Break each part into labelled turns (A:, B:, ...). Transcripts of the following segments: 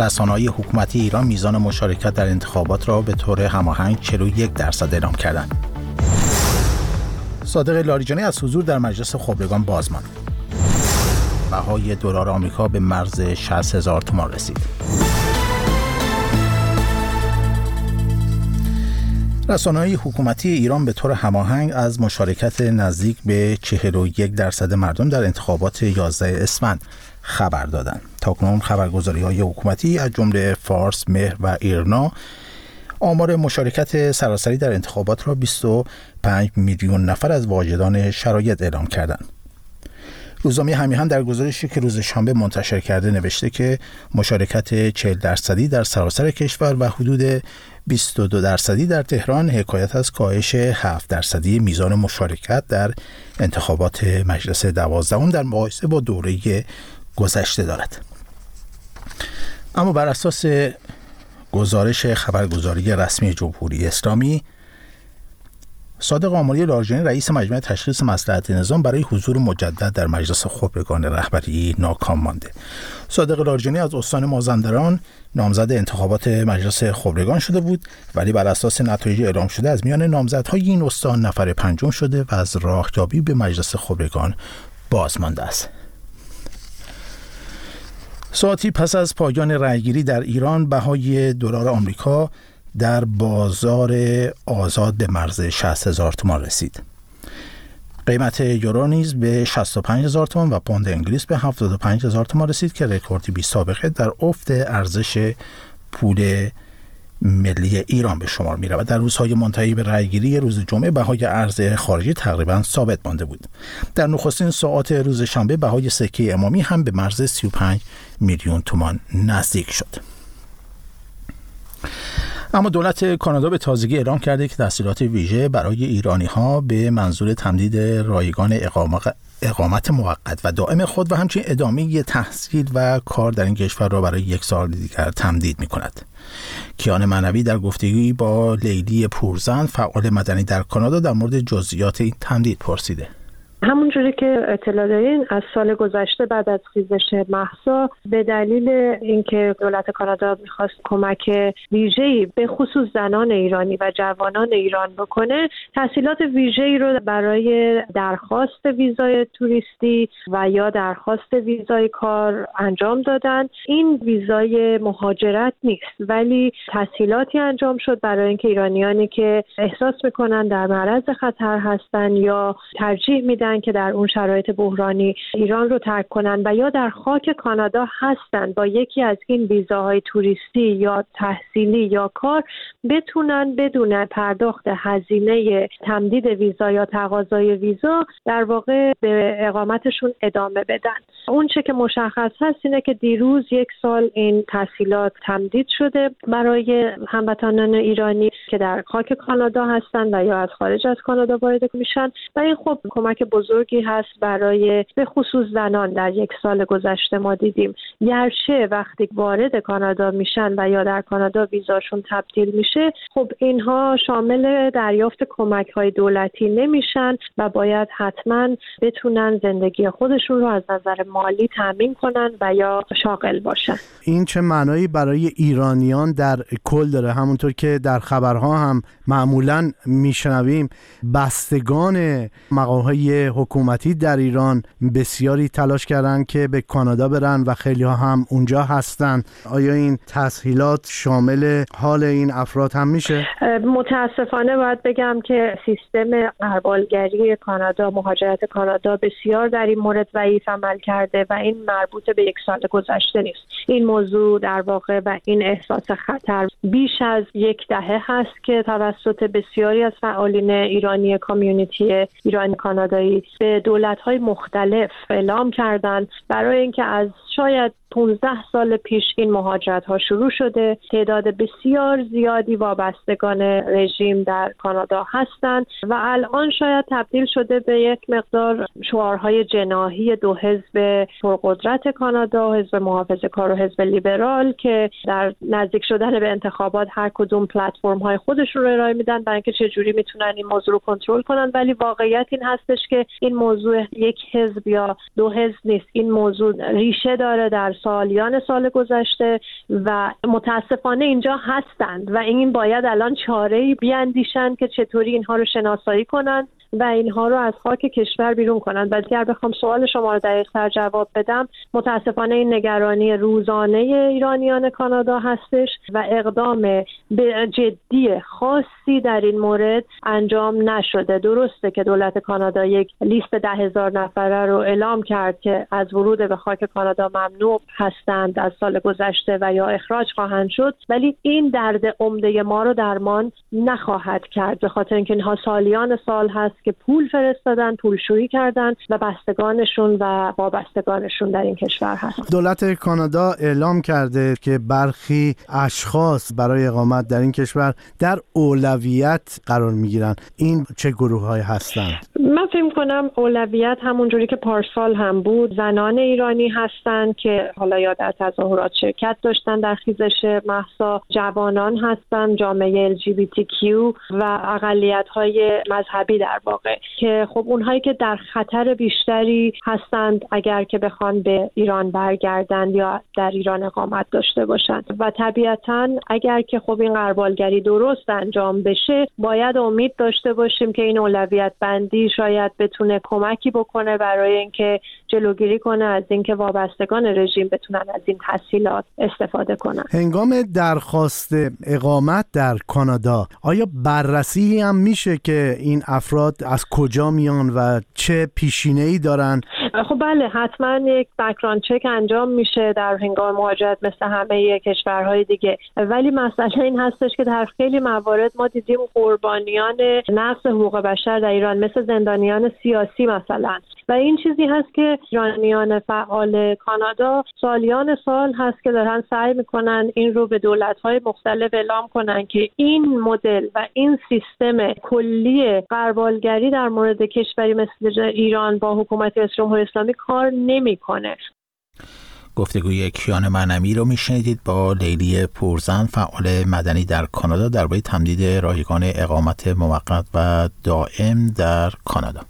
A: رسانه‌های حکومتی ایران میزان مشارکت در انتخابات را به طور هماهنگ 41 درصد اعلام کردند. صادق لاریجانی از حضور در مجلس خبرگان بازمان بهای دلار آمریکا به مرز 60 هزار تومان رسید. رسانه‌های حکومتی ایران به طور هماهنگ از مشارکت نزدیک به 41 درصد مردم در انتخابات 11 اسفند خبر دادند. تاکنون خبرگزاری های حکومتی از جمله فارس، مهر و ایرنا آمار مشارکت سراسری در انتخابات را 25 میلیون نفر از واجدان شرایط اعلام کردند. روزنامه همیهن در گزارشی که روز شنبه منتشر کرده نوشته که مشارکت 40 درصدی در سراسر کشور و حدود 22 درصدی در تهران حکایت از کاهش 7 درصدی میزان مشارکت در انتخابات مجلس دوازدهم در مقایسه با دوره گذشته دارد. اما بر اساس گزارش خبرگزاری رسمی جمهوری اسلامی صادق آماری لارجانی رئیس مجمع تشخیص مسلحت نظام برای حضور مجدد در مجلس خبرگان رهبری ناکام مانده. صادق لارجانی از استان مازندران نامزد انتخابات مجلس خبرگان شده بود ولی بر اساس نتایج اعلام شده از میان نامزدهای این استان نفر پنجم شده و از راهیابی به مجلس خبرگان باز مانده است. ساعتی پس از پایان رأیگیری در ایران بهای دلار آمریکا در بازار آزاد به مرز 60 هزار تومان رسید. قیمت یورو نیز به 65 هزار تومان و پوند انگلیس به 75 هزار تومان رسید که رکوردی بی سابقه در افت ارزش پول ملی ایران به شمار می رود. در روزهای منتهی به رأیگیری روز جمعه بهای ارز خارجی تقریبا ثابت مانده بود. در نخستین ساعات روز شنبه بهای سکه امامی هم به مرز 35 میلیون تومان نزدیک شد. اما دولت کانادا به تازگی اعلام کرده که تحصیلات ویژه برای ایرانی ها به منظور تمدید رایگان اقامت موقت و دائم خود و همچنین ادامه تحصیل و کار در این کشور را برای یک سال دیگر تمدید می کند. کیان منوی در گفتگویی با لیلی پورزن فعال مدنی در کانادا در مورد جزئیات این تمدید پرسیده.
B: همونجوری که اطلاع دارین از سال گذشته بعد از خیزش محسا به دلیل اینکه دولت کانادا می‌خواست کمک ویژه‌ای به خصوص زنان ایرانی و جوانان ایران بکنه تحصیلات ویژه‌ای رو برای درخواست ویزای توریستی و یا درخواست ویزای کار انجام دادن. این ویزای مهاجرت نیست ولی تحصیلاتی انجام شد برای اینکه ایرانیانی که احساس می‌کنن در معرض خطر هستن یا ترجیح میدن که در اون شرایط بحرانی ایران رو ترک کنن و یا در خاک کانادا هستن با یکی از این ویزاهای توریستی یا تحصیلی یا کار بتونن بدون پرداخت هزینه تمدید ویزا یا تقاضای ویزا در واقع به اقامتشون ادامه بدن. اون چه که مشخص هست اینه که دیروز یک سال این تحصیلات تمدید شده برای هموطنان ایرانی که در خاک کانادا هستن و یا از خارج از کانادا وارد میشن و این خب کمک بزرگی هست برای به خصوص زنان در یک سال گذشته ما دیدیم. گرچه وقتی وارد کانادا میشن و یا در کانادا ویزاشون تبدیل میشه خب اینها شامل دریافت کمک های دولتی نمیشن و باید حتما بتونن زندگی خودشون رو از نظر مالی تامین کنن و یا شاغل باشن.
C: این چه معنایی برای ایرانیان در کل داره؟ همونطور که در خبرها هم معمولا میشنویم بستگان مقام های حکومتی در ایران بسیاری تلاش کردن که به کانادا برن و خیلی ها هم اونجا هستن آیا این تسهیلات شامل حال این افراد هم میشه؟
B: متاسفانه باید بگم که سیستم اربالگری کانادا مهاجرت کانادا بسیار در این مورد ضعیف عمل کرده و این مربوط به یک سال گذشته نیست این موضوع در واقع و این احساس خطر بیش از یک دهه هست که توسط بسیاری از فعالین ایرانی کامیونیتی ایرانی کانادایی به دولت های مختلف اعلام کردند. برای اینکه از شاید 15 سال پیش این مهاجرت ها شروع شده. تعداد بسیار زیادی وابستگان رژیم در کانادا هستند و الان شاید تبدیل شده به یک مقدار شعارهای جناهی دو حزب پرقدرت کانادا حزب محافظه کار و حزب لیبرال که در نزدیک شدن به انتخابات هر کدوم پلتفرم های خودشون رو ارائه میدن برای اینکه چجوری می‌تونن این موضوع رو کنترل کنن. ولی واقعیت این هستش که این موضوع یک حزب یا دو حزب نیست. این موضوع ریشه داره در سالیان سال گذشته و متاسفانه اینجا هستند و این باید الان چاره بیاندیشند که چطوری اینها رو شناسایی کنند. و اینها رو از خاک کشور بیرون کنند. و اگر بخوام سوال شما رو دقیق جواب بدم متاسفانه این نگرانی روزانه ایرانیان کانادا هستش و اقدام جدی خاصی در این مورد انجام نشده. درسته که دولت کانادا یک لیست ده هزار نفره رو اعلام کرد که از ورود به خاک کانادا ممنوع هستند از سال گذشته و یا اخراج خواهند شد. ولی این درد عمده ما رو درمان نخواهد کرد. به خاطر اینکه اینها سالیان سال هست که پول فرستادن پولشویی کردن و بستگانشون و وابستگانشون در این کشور هست.
C: دولت کانادا اعلام کرده که برخی اشخاص برای اقامت در این کشور در اولویت قرار می‌گیرن. این چه گروه های هستند؟
B: من فکر کنم اولویت همونجوری که پارسال هم بود زنان ایرانی هستند که حالا یا در تظاهرات شرکت داشتن در خیزش محسا جوانان هستند جامعه LGBTQ و اقلیت های مذهبی در واقع. که خب اونهایی که در خطر بیشتری هستند اگر که بخوان به ایران برگردند یا در ایران اقامت داشته باشند و طبیعتا اگر که خب این قربالگری درست انجام بشه باید امید داشته باشیم که این اولویت بندی شاید بتونه کمکی بکنه برای اینکه جلوگیری کنه از اینکه وابستگان رژیم بتونن از این تحصیلات استفاده کنن.
C: هنگام درخواست اقامت در کانادا آیا بررسی هم میشه که این افراد از کجا میان و چه پیشینه ای دارن؟
B: خب بله حتما یک بکران چک انجام میشه در هنگام مهاجرت مثل همه کشورهای دیگه. ولی مسئله این هستش که در خیلی موارد ما دیدیم قربانیان نقض حقوق بشر در ایران مثل زندانیان سیاسی مثلا. و این چیزی هست که ایرانیان فعال کانادا سالیان سال هست که دارن سعی می‌کنن این رو به دولت‌های مختلف اعلام کنن که این مدل و این سیستم کلی قربالگری در مورد کشوری مثل ایران با حکومت جمهوری اسلامی کار نمی‌کنه.
A: گفتگوی کیان منمی رو میشنیدید با لیلی پورزن فعال مدنی در کانادا درباره تمدید رایگان اقامت موقت و دائم در کانادا.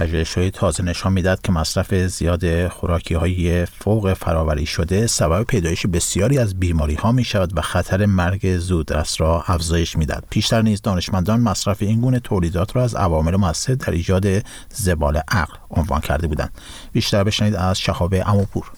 A: پژوهش های تازه نشان می‌داد که مصرف زیاد خوراکی های فوق فراوری شده سبب پیدایش بسیاری از بیماری ها می شود و خطر مرگ زودرس را افزایش می‌داد. پیشتر نیز دانشمندان مصرف این گونه تولیدات را از عوامل موثر در ایجاد زبال عقل عنوان کرده بودند. بیشتر بشنید از شهاب اموپور.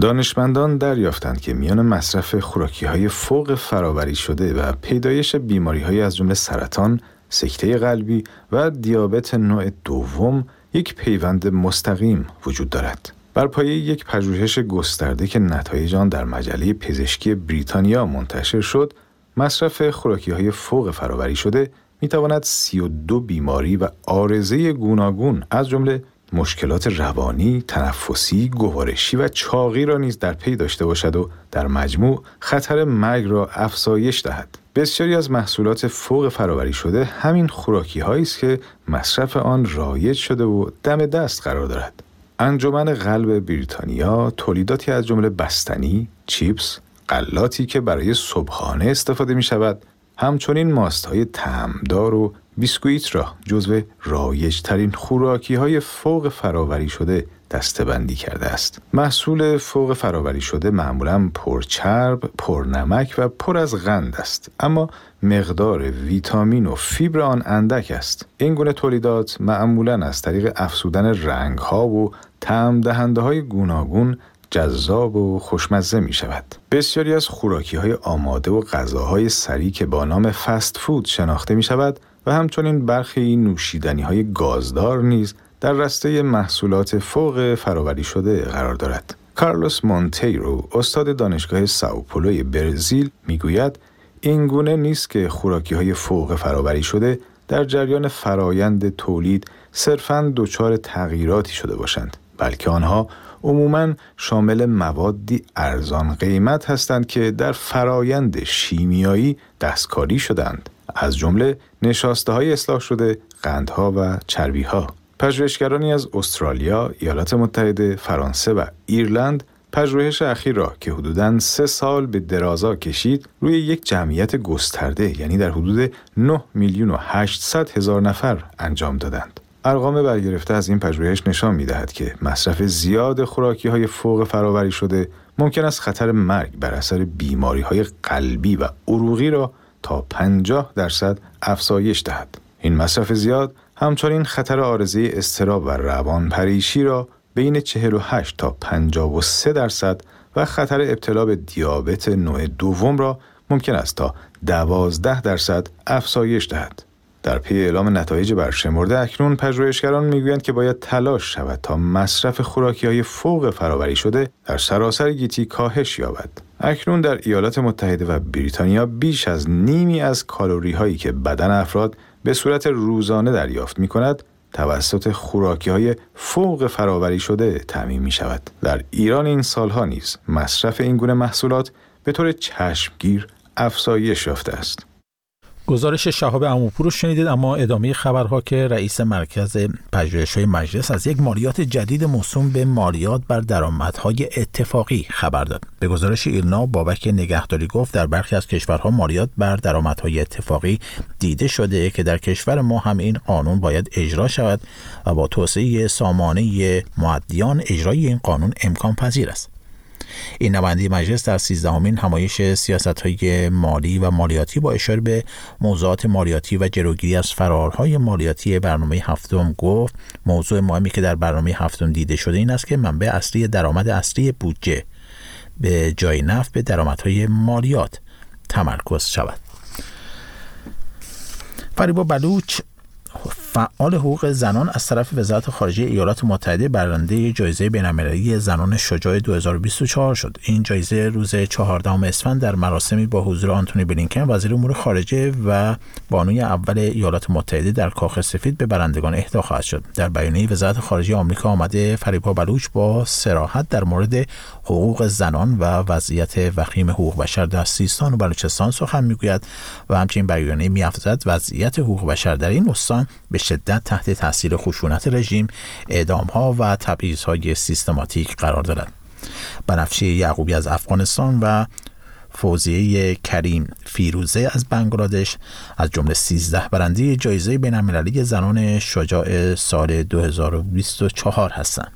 D: دانشمندان دریافتند که میان مصرف خوراکی های فوق فراوری شده و پیدایش بیماری های از جمله سرطان، سکته قلبی و دیابت نوع دوم یک پیوند مستقیم وجود دارد. بر پایه یک پژوهش گسترده که نتایج آن در مجله پزشکی بریتانیا منتشر شد، مصرف خوراکی های فوق فراوری شده می تواند 32 بیماری و آرزه گوناگون از جمله مشکلات روانی، تنفسی، گوارشی و چاقی را نیز در پی داشته باشد و در مجموع خطر مرگ را افزایش دهد. بسیاری از محصولات فوق فراوری شده همین خوراکی هایی است که مصرف آن رایج شده و دم دست قرار دارد. انجمن قلب بریتانیا تولیداتی از جمله بستنی، چیپس، غلاتی که برای صبحانه استفاده می شود، همچنین ماست های تعمدار و بیسکویت را جزو رایج ترین خوراکی های فوق فراوری شده دستبندی کرده است. محصول فوق فراوری شده معمولا پرچرب، پرنمک و پر از غند است اما مقدار ویتامین و فیبر آن اندک است. این گونه تولیدات معمولا از طریق افزودن رنگ ها و تعم دهنده های گوناگون جذاب و خوشمزه می شود. بسیاری از خوراکی های آماده و غذاهای سریع که با نام فست فود شناخته می شود و همچنین برخی نوشیدنی های گازدار نیز در رسته محصولات فوق فراوری شده قرار دارد. کارلوس مونتیرو استاد دانشگاه ساوپولوی برزیل می‌گوید این گونه نیست که خوراکی های فوق فراوری شده در جریان فرایند تولید صرفاً دچار تغییراتی شده باشند بلکه آنها عموماً شامل موادی ارزان قیمت هستند که در فرایند شیمیایی دستکاری شدند از جمله نشاسته های اصلاح شده، قندها و چربی ها. پژوهشگرانی از استرالیا، ایالات متحده، فرانسه و ایرلند پژوهش اخیر را که حدوداً سه سال به درازا کشید روی یک جمعیت گسترده یعنی در حدود 9 میلیون و 800 هزار نفر انجام دادند. ارقام برگرفته از این پژوهش نشان می دهد که مصرف زیاد خوراکی های فوق فراوری شده ممکن است خطر مرگ بر اثر بیماری های قلبی و عروقی را تا 50 درصد افزایش دهد. این مصرف زیاد همچنین خطر آرزه استراب و روان پریشی را بین 48 تا 53 درصد و خطر ابتلا به دیابت نوع دوم را ممکن است تا 12 درصد افزایش دهد. در پی اعلام نتایج برشمرده اکنون پژوهشگران می‌گویند که باید تلاش شود تا مصرف خوراکی های فوق فراوری شده در سراسر گیتی کاهش یابد. اکنون در ایالات متحده و بریتانیا بیش از نیمی از کالوری هایی که بدن افراد به صورت روزانه دریافت می کند توسط خوراکی های فوق فراوری شده تعمین می شود. در ایران این سالها نیز مصرف این گونه محصولات به طور چشمگیر افزایش یافته است.
A: گزارش شهاب اموپور رو شنیدید اما ادامه خبرها که رئیس مرکز پژوهش های مجلس از یک مالیات جدید موسوم به مالیات بر درآمدهای اتفاقی خبر داد. به گزارش ایلنا بابک نگهداری گفت در برخی از کشورها مالیات بر درآمدهای اتفاقی دیده شده که در کشور ما هم این قانون باید اجرا شود و با توسعه سامانه معدیان اجرای این قانون امکان پذیر است. این نماینده مجلس در سیزدهمین همایش سیاست های مالی و مالیاتی با اشاره به موضوعات مالیاتی و جلوگیری از فرارهای مالیاتی برنامه هفتم گفت موضوع مهمی که در برنامه هفتم دیده شده این است که منبع اصلی درآمد اصلی بودجه به جای نفت به درآمدهای مالیات تمرکز شود. فریبا بلوچ فعال حقوق زنان از طرف وزارت خارجه ایالات متحده برنده جایزه بین‌المللی زنان شجاع 2024 شد. این جایزه روز 14 اسفند در مراسمی با حضور آنتونی بلینکن وزیر امور خارجه و بانوی اول ایالات متحده در کاخ سفید به برندگان اهدا خواهد شد. در بیانیه وزارت خارجه آمریکا آمده فریبا بلوچ با سراحت در مورد حقوق زنان و وضعیت وخیم حقوق بشر در سیستان و بلوچستان سخن می‌گوید و همچنین بیانیه میافزاید وضعیت حقوق بشر در این استان به شدت تحت تاثیر خشونت رژیم اعدام ها و تبعیض های سیستماتیک قرار دارد بنفشه یعقوبی از افغانستان و فوزیه کریم فیروزه از بنگلادش از جمله 13 برنده جایزه بین‌المللی زنان شجاع سال 2024 هستند.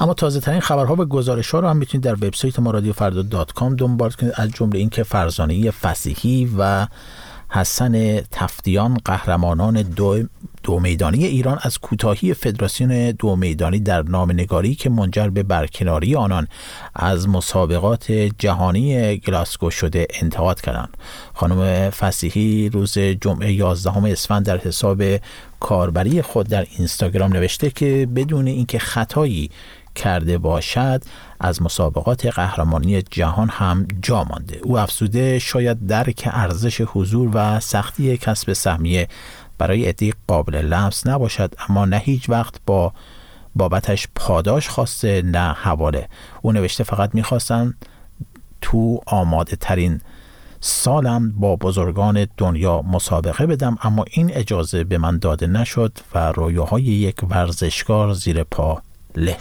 A: اما تازه ترین خبرها و گزارش ها رو هم می‌تونید در وبسایت ما رادیو فردا dot com دنبال کنید از جمله اینکه فرزانه فسیحی و حسن تفتیان قهرمانان دو, دو میدانی ایران از کوتاهی فدراسیون دو میدانی در نامنگاری که منجر به برکناری آنان از مسابقات جهانی گلاسکو شده انتقاد کردند. خانم فسیحی روز جمعه 11 اسفند در حساب کاربری خود در اینستاگرام نوشته که بدون اینکه خطایی کرده باشد از مسابقات قهرمانی جهان هم جا مانده. او افزوده شاید درک ارزش حضور و سختی کسب سهمیه برای عده قابل لمس نباشد اما نه هیچ وقت با بابتش پاداش خواسته نه حواله. او نوشته فقط می‌خواستم تو آماده ترین سالم با بزرگان دنیا مسابقه بدم اما این اجازه به من داده نشد و رویاهای یک ورزشکار زیر پا له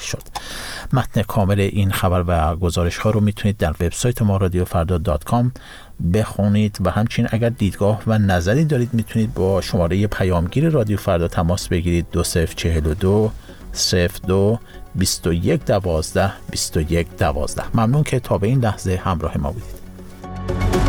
A: متن کامل این خبر و گزارش ها رو می‌تونید در وبسایت ما رادیو فردا دات کام بخونید و همچنین اگر دیدگاه و نظری دارید می‌تونید با شماره پیامگیر رادیو فردا تماس بگیرید دو صفر چهل و دو صفر دو بیست و یک دوازده بیست و یک دوازده. ممنون که تا به این لحظه همراه ما بودید.